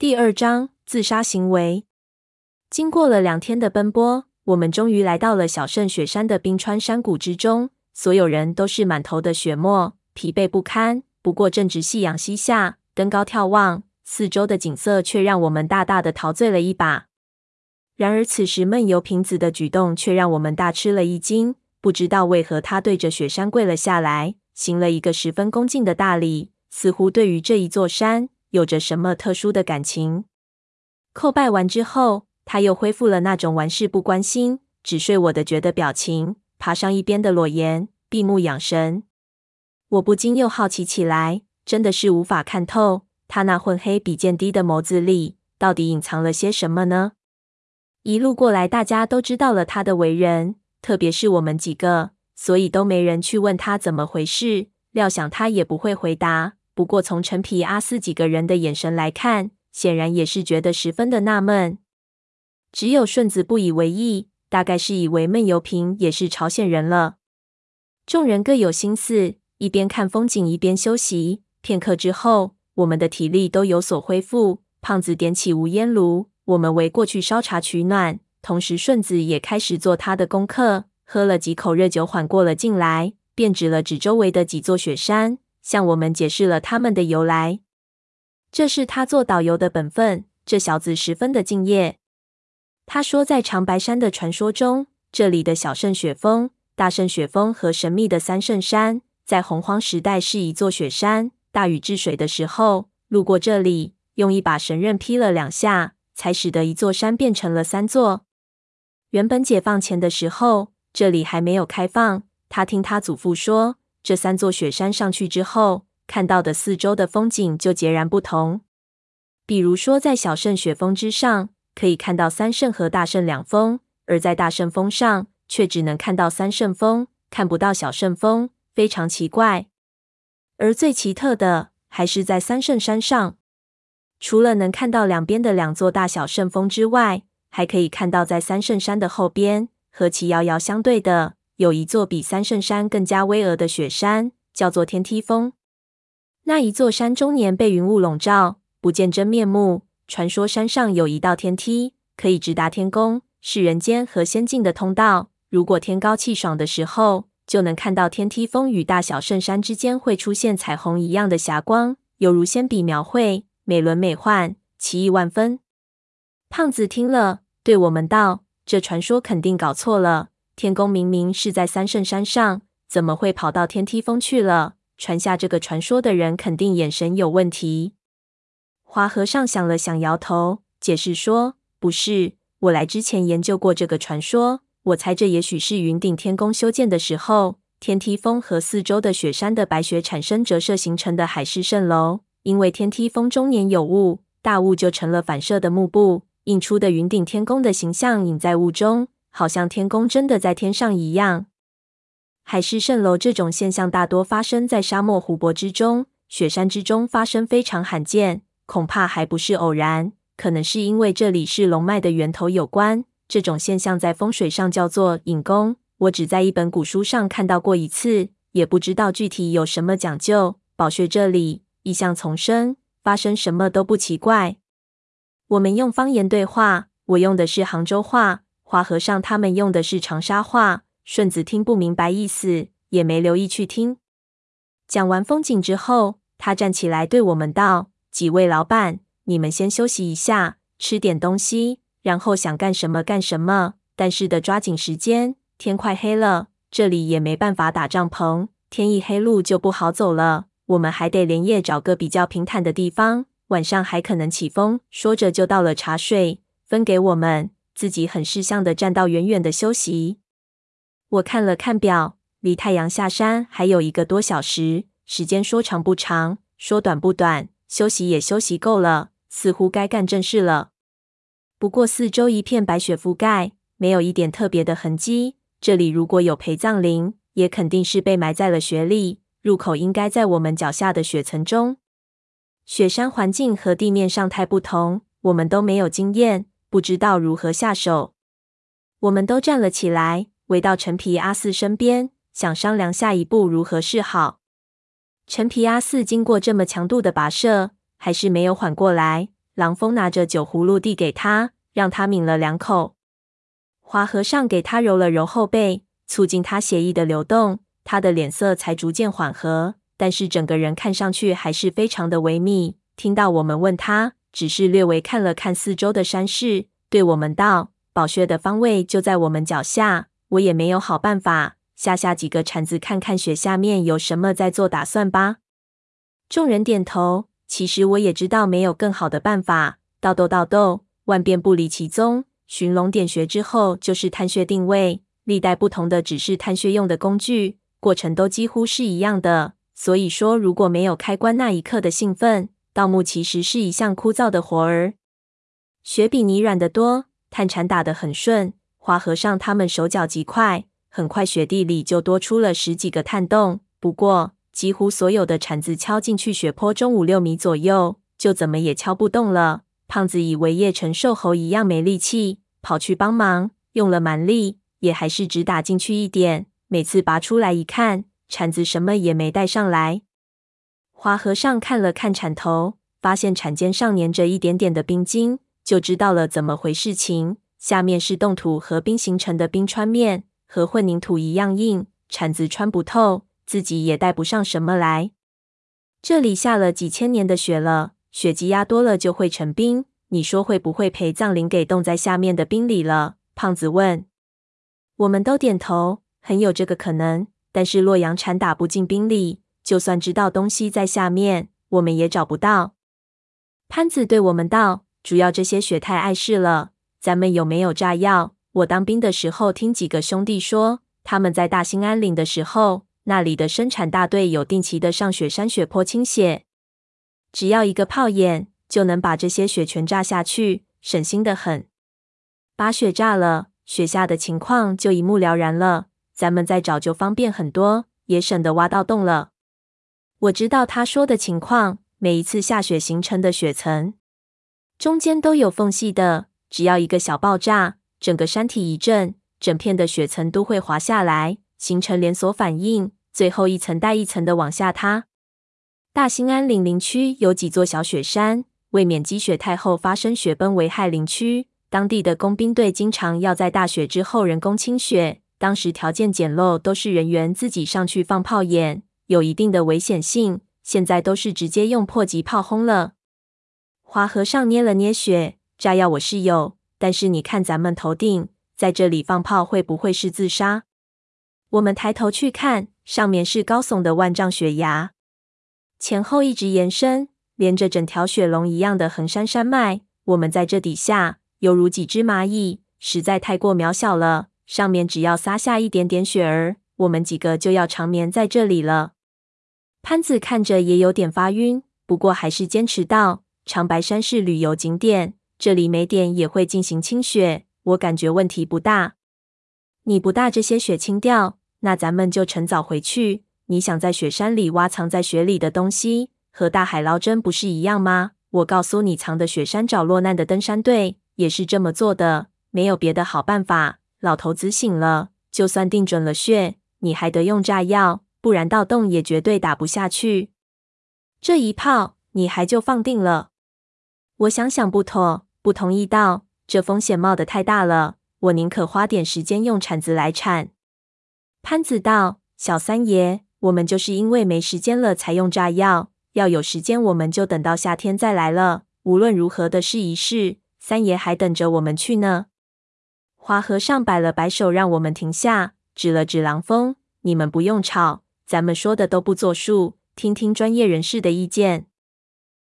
第二章自杀行为。经过了两天的奔波，我们终于来到了小圣雪山的冰川山谷之中。所有人都是满头的雪沫，疲惫不堪。不过正值夕阳西下，登高眺望，四周的景色却让我们大大的陶醉了一把。然而此时闷油瓶子的举动却让我们大吃了一惊。不知道为何，他对着雪山跪了下来，行了一个十分恭敬的大礼，似乎对于这一座山有着什么特殊的感情。叩拜完之后，他又恢复了那种玩世不关心、只睡我的觉的表情，爬上一边的裸岩，闭目养神。我不禁又好奇起来，真的是无法看透他那混黑比见低的眸子里到底隐藏了些什么呢？一路过来，大家都知道了他的为人，特别是我们几个，所以都没人去问他怎么回事。料想他也不会回答。不过从陈皮阿四几个人的眼神来看，显然也是觉得十分的纳闷。只有顺子不以为意，大概是以为闷油瓶也是朝鲜人了。众人各有心思，一边看风景，一边休息。片刻之后，我们的体力都有所恢复。胖子点起无烟炉，我们围过去烧茶取暖。同时，顺子也开始做他的功课，喝了几口热酒，缓过了劲来，便指了指周围的几座雪山，向我们解释了他们的由来。这是他做导游的本分，这小子十分的敬业。他说，在长白山的传说中，这里的小圣雪峰、大圣雪峰和神秘的三圣山，在洪荒时代是一座雪山。大禹治水的时候，路过这里，用一把神刃劈了两下，才使得一座山变成了三座。原本解放前的时候，这里还没有开放。他听他祖父说，这三座雪山上去之后，看到的四周的风景就截然不同。比如说，在小圣雪峰之上，可以看到三圣和大圣两峰，而在大圣峰上却只能看到三圣峰，看不到小圣峰，非常奇怪。而最奇特的还是在三圣山上，除了能看到两边的两座大小圣峰之外，还可以看到在三圣山的后边，和其遥遥相对的，有一座比三圣山更加巍峨的雪山，叫做天梯峰。那一座山终年被云雾笼罩，不见真面目。传说山上有一道天梯，可以直达天宫，是人间和仙境的通道。如果天高气爽的时候，就能看到天梯峰与大小圣山之间会出现彩虹一样的霞光，犹如仙笔描绘，美轮美奂，奇异万分。胖子听了，对我们道：“这传说肯定搞错了。天宫明明是在三圣山上，怎么会跑到天梯峰去了？传下这个传说的人肯定眼神有问题。”华和尚想了想，摇头，解释说：“不是，我来之前研究过这个传说。我猜这也许是云顶天宫修建的时候，天梯峰和四周的雪山的白雪产生折射形成的海市蜃楼。因为天梯峰终年有雾，大雾就成了反射的幕布，映出的云顶天宫的形象隐在雾中，好像天宫真的在天上一样。海市蜃楼这种现象大多发生在沙漠、湖泊之中，雪山之中发生非常罕见。”恐怕还不是偶然，可能是因为这里是龙脉的源头有关。这种现象在风水上叫做引宫，我只在一本古书上看到过一次，也不知道具体有什么讲究。宝穴这里异象丛生，发生什么都不奇怪。我们用方言对话，我用的是杭州话，华和尚他们用的是长沙话。顺子听不明白意思，也没留意去听。讲完风景之后，他站起来对我们道。几位老板，你们先休息一下，吃点东西，然后想干什么干什么。但是得抓紧时间，天快黑了，这里也没办法打帐篷。天一黑，路就不好走了。我们还得连夜找个比较平坦的地方，晚上还可能起风。说着就倒了茶水，分给我们，自己很识相的站到远远的休息。我看了看表，离太阳下山还有一个多小时，时间说长不长，说短不短。休息也休息够了，似乎该干正事了。不过四周一片白雪覆盖，没有一点特别的痕迹。这里如果有陪葬林，也肯定是被埋在了雪里。入口应该在我们脚下的雪层中。雪山环境和地面上太不同，我们都没有经验，不知道如何下手。我们都站了起来，围到陈皮阿四身边，想商量下一步如何是好。陈皮阿四经过这么强度的跋涉，还是没有缓过来，狼峰拿着酒葫芦递给他，让他抿了两口。花和尚给他揉了揉后背，促进他血液的流动，他的脸色才逐渐缓和，但是整个人看上去还是非常的萎靡。听到我们问他，只是略微看了看四周的山势，对我们道：“宝穴的方位就在我们脚下，我也没有好办法，下下几个铲子，看看雪下面有什么，再做打算吧。”众人点头。其实我也知道没有更好的办法。道斗道斗，万变不离其宗。寻龙点穴之后，就是探穴定位。历代不同的只是探穴用的工具，过程都几乎是一样的。所以说，如果没有开关那一刻的兴奋，盗墓其实是一项枯燥的活儿。雪比泥软得多，探铲打得很顺。花和尚他们手脚极快，很快雪地里就多出了十几个探洞。不过，几乎所有的铲子敲进去雪坡中五六米左右，就怎么也敲不动了。胖子以为叶成瘦猴一样没力气，跑去帮忙，用了蛮力，也还是只打进去一点。每次拔出来一看，铲子什么也没带上来。花和尚看了看铲头，发现铲尖上粘着一点点的冰晶，就知道了怎么回事情。下面是冻土和冰形成的冰川面，和混凝土一样硬，铲子穿不透。自己也带不上什么来。这里下了几千年的雪了，雪积压多了就会成冰。你说会不会陪葬灵给冻在下面的冰里了？胖子问。我们都点头，很有这个可能。但是洛阳铲打不进冰里，就算知道东西在下面，我们也找不到。潘子对我们道：“主要这些雪太碍事了，咱们有没有炸药？我当兵的时候听几个兄弟说，他们在大兴安岭的时候。”那里的生产大队有定期的上雪山雪坡清血，只要一个炮眼就能把这些雪全炸下去，省心得很。把雪炸了，雪下的情况就一目了然了，咱们再找就方便很多，也省得挖到洞了。我知道他说的情况，每一次下雪形成的雪层中间都有缝隙的，只要一个小爆炸，整个山体一震，整片的雪层都会滑下来，形成连锁反应。最后一层带一层的往下塌。大兴安岭林区有几座小雪山，为免积雪太厚发生雪崩危害林区，当地的工兵队经常要在大雪之后人工清雪。当时条件简陋，都是人员自己上去放炮眼，有一定的危险性。现在都是直接用迫击炮轰了。花和尚捏了捏血，炸药我是有，但是你看咱们头顶在这里放炮会不会是自杀？我们抬头去看。上面是高耸的万丈雪崖，前后一直延伸，连着整条雪龙一样的横山山脉。我们在这底下，犹如几只蚂蚁，实在太过渺小了。上面只要撒下一点点雪儿，我们几个就要长眠在这里了。潘子看着也有点发晕，不过还是坚持道：“长白山是旅游景点，这里每点也会进行清雪，我感觉问题不大。你不大这些雪清掉。”那咱们就趁早回去。你想在雪山里挖藏在雪里的东西，和大海捞针不是一样吗？我告诉你，藏的雪山找落难的登山队也是这么做的，没有别的好办法。老头子醒了，就算定准了穴，你还得用炸药，不然盗洞也绝对打不下去。这一炮，你还就放定了？我想想不妥，不同意道：这风险冒得太大了，我宁可花点时间用铲子来铲。潘子道：“小三爷，我们就是因为没时间了才用炸药，要有时间我们就等到夏天再来了。无论如何的试一试，三爷还等着我们去呢。”花和尚摆了摆手，让我们停下，指了指狼峰：“你们不用吵，咱们说的都不作数，听听专业人士的意见。”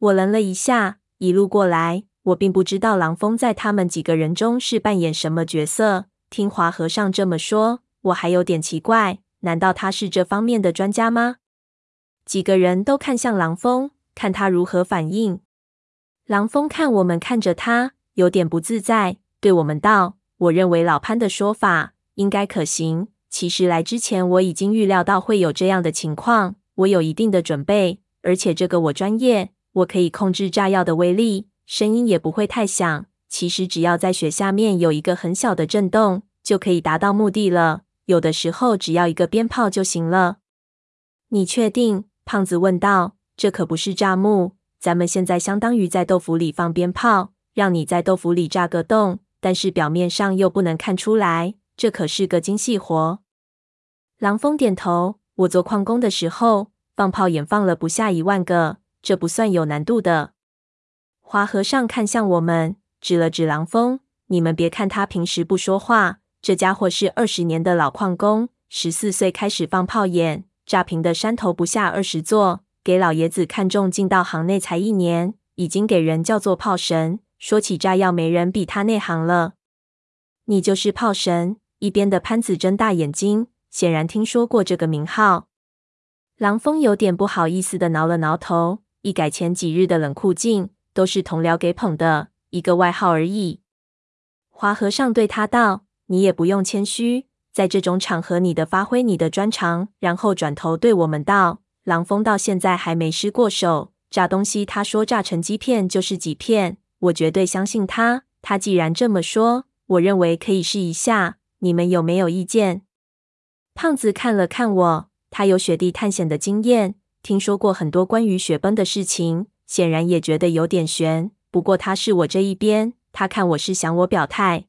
我愣了一下，一路过来，我并不知道狼峰在他们几个人中是扮演什么角色。听华和尚这么说。我还有点奇怪，难道他是这方面的专家吗？几个人都看向狼峰，看他如何反应。狼峰看我们看着他，有点不自在，对我们道：“我认为老潘的说法应该可行。其实来之前我已经预料到会有这样的情况，我有一定的准备，而且这个我专业，我可以控制炸药的威力，声音也不会太响。其实只要在雪下面有一个很小的震动，就可以达到目的了。”有的时候只要一个鞭炮就行了。你确定？胖子问道。这可不是炸木，咱们现在相当于在豆腐里放鞭炮，让你在豆腐里炸个洞，但是表面上又不能看出来，这可是个精细活。狼峰点头。我做矿工的时候，放炮眼放了不下一万个，这不算有难度的。华和尚看向我们，指了指狼峰：“你们别看他平时不说话，这家伙是二十年的老矿工，十四岁开始放炮眼，炸平的山头不下二十座。给老爷子看中，进到行内才一年，已经给人叫做炮神。说起炸药，没人比他内行了。你就是炮神？”一边的潘子睁大眼睛，显然听说过这个名号。狼峰有点不好意思的挠了挠头，一改前几日的冷酷劲。都是同僚给捧的一个外号而已。华和尚对他道：“你也不用谦虚，在这种场合，你的发挥你的专长。”然后转头对我们道：“狼峰到现在还没失过手，炸东西，他说炸成几片就是几片，我绝对相信他。他既然这么说，我认为可以试一下。你们有没有意见？”胖子看了看我，他有雪地探险的经验，听说过很多关于雪崩的事情。显然也觉得有点悬，不过他是我这一边，他看我是想我表态。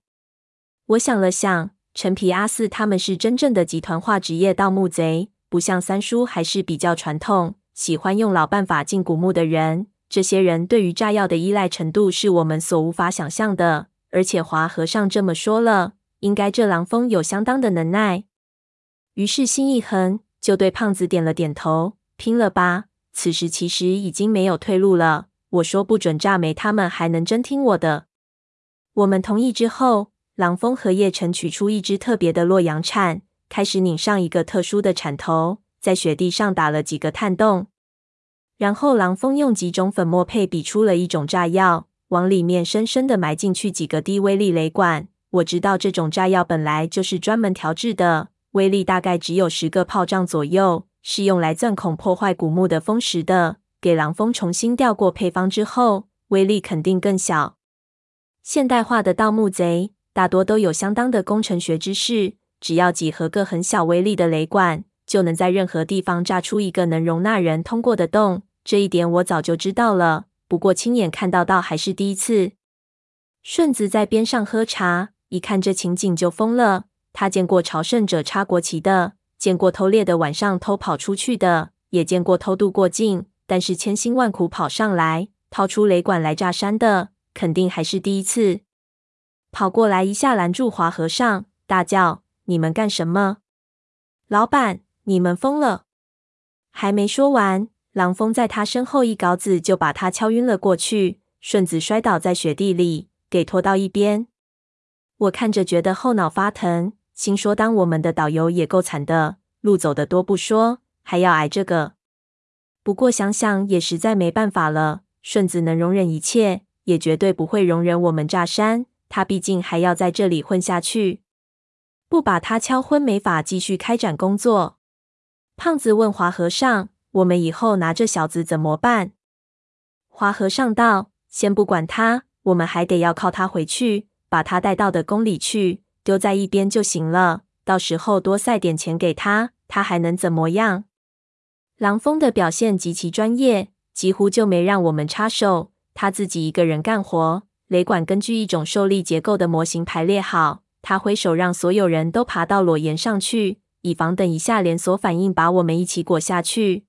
我想了想，陈皮阿四他们是真正的集团化职业盗墓贼，不像三叔还是比较传统，喜欢用老办法进古墓的人。这些人对于炸药的依赖程度是我们所无法想象的。而且华和尚这么说了，应该这狼峰有相当的能耐。于是心一横，就对胖子点了点头，拼了吧。此时其实已经没有退路了。我说不准炸没，他们还能真听我的？我们同意之后，狼峰和叶晨取出一支特别的洛阳铲，开始拧上一个特殊的铲头，在雪地上打了几个探洞。然后狼峰用几种粉末配比出了一种炸药，往里面深深的埋进去几个低威力雷管。我知道这种炸药本来就是专门调制的，威力大概只有十个炮仗左右。是用来钻孔破坏古墓的封石的。给狼蜂重新调过配方之后，威力肯定更小。现代化的盗墓贼大多都有相当的工程学知识，只要几何个很小威力的雷管，就能在任何地方炸出一个能容纳人通过的洞。这一点我早就知道了，不过亲眼看到到还是第一次。顺子在边上喝茶，一看这情景就疯了。他见过朝圣者插国旗的。见过偷猎的晚上偷跑出去的，也见过偷渡过境，但是千辛万苦跑上来，掏出雷管来炸山的，肯定还是第一次。跑过来一下拦住华和尚，大叫：“你们干什么？老板，你们疯了！”还没说完，狼蜂在他身后一镐子就把他敲晕了过去，顺子摔倒在雪地里，给拖到一边。我看着觉得后脑发疼。心说：“当我们的导游也够惨的，路走得多不说，还要挨这个。不过想想也实在没办法了。顺子能容忍一切，也绝对不会容忍我们炸山。他毕竟还要在这里混下去，不把他敲昏，没法继续开展工作。”胖子问华和尚：“我们以后拿这小子怎么办？”华和尚道：“先不管他，我们还得要靠他回去，把他带到的宫里去。”丢在一边就行了，到时候多塞点钱给他，他还能怎么样？狼蜂的表现极其专业，几乎就没让我们插手，他自己一个人干活。雷管根据一种受力结构的模型排列好，他挥手让所有人都爬到裸岩上去，以防等一下连锁反应把我们一起裹下去。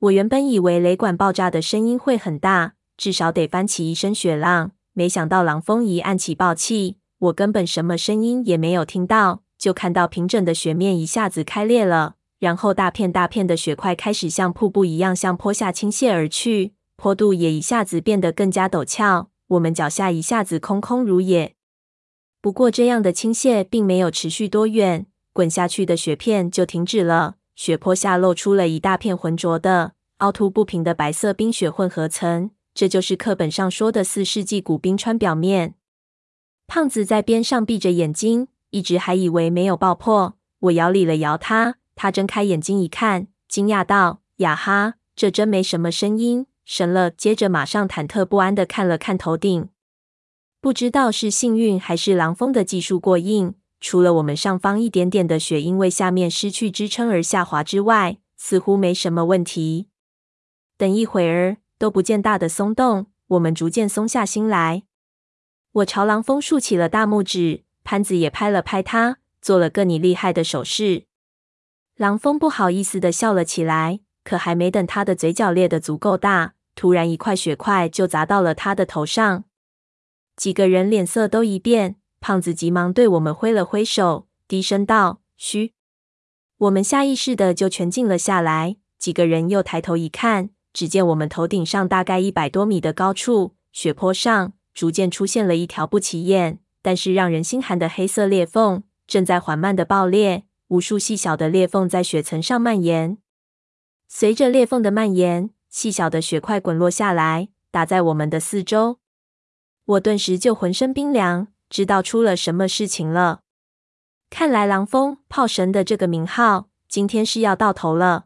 我原本以为雷管爆炸的声音会很大，至少得翻起一身雪浪，没想到狼蜂一按起爆器。我根本什么声音也没有听到，就看到平整的雪面一下子开裂了，然后大片大片的雪块开始像瀑布一样向坡下倾泻而去，坡度也一下子变得更加陡峭，我们脚下一下子空空如也。不过这样的倾泻并没有持续多远，滚下去的雪片就停止了，雪坡下露出了一大片浑浊的、凹凸不平的白色冰雪混合层，这就是课本上说的四世纪古冰川表面。胖子在边上闭着眼睛，一直还以为没有爆破。我摇里了摇他，他睁开眼睛一看，惊讶道：“呀哈，这真没什么声音，神了！”接着马上忐忑不安地看了看头顶，不知道是幸运还是狼蜂的技术过硬，除了我们上方一点点的雪因为下面失去支撑而下滑之外，似乎没什么问题。等一会儿，都不见大的松动。我们逐渐松下心来。我朝狼峰竖起了大拇指，潘子也拍了拍他，做了个你厉害的手势。狼峰不好意思的笑了起来，可还没等他的嘴角裂得足够大，突然一块血块就砸到了他的头上。几个人脸色都一变，胖子急忙对我们挥了挥手，低声道：“嘘。”我们下意识的就全静了下来。几个人又抬头一看，只见我们头顶上大概一百多米的高处，雪坡上逐渐出现了一条不起眼，但是让人心寒的黑色裂缝，正在缓慢的爆裂。无数细小的裂缝在雪层上蔓延，随着裂缝的蔓延，细小的雪块滚落下来，打在我们的四周。我顿时就浑身冰凉，知道出了什么事情了。看来狼蜂炮神的这个名号，今天是要到头了。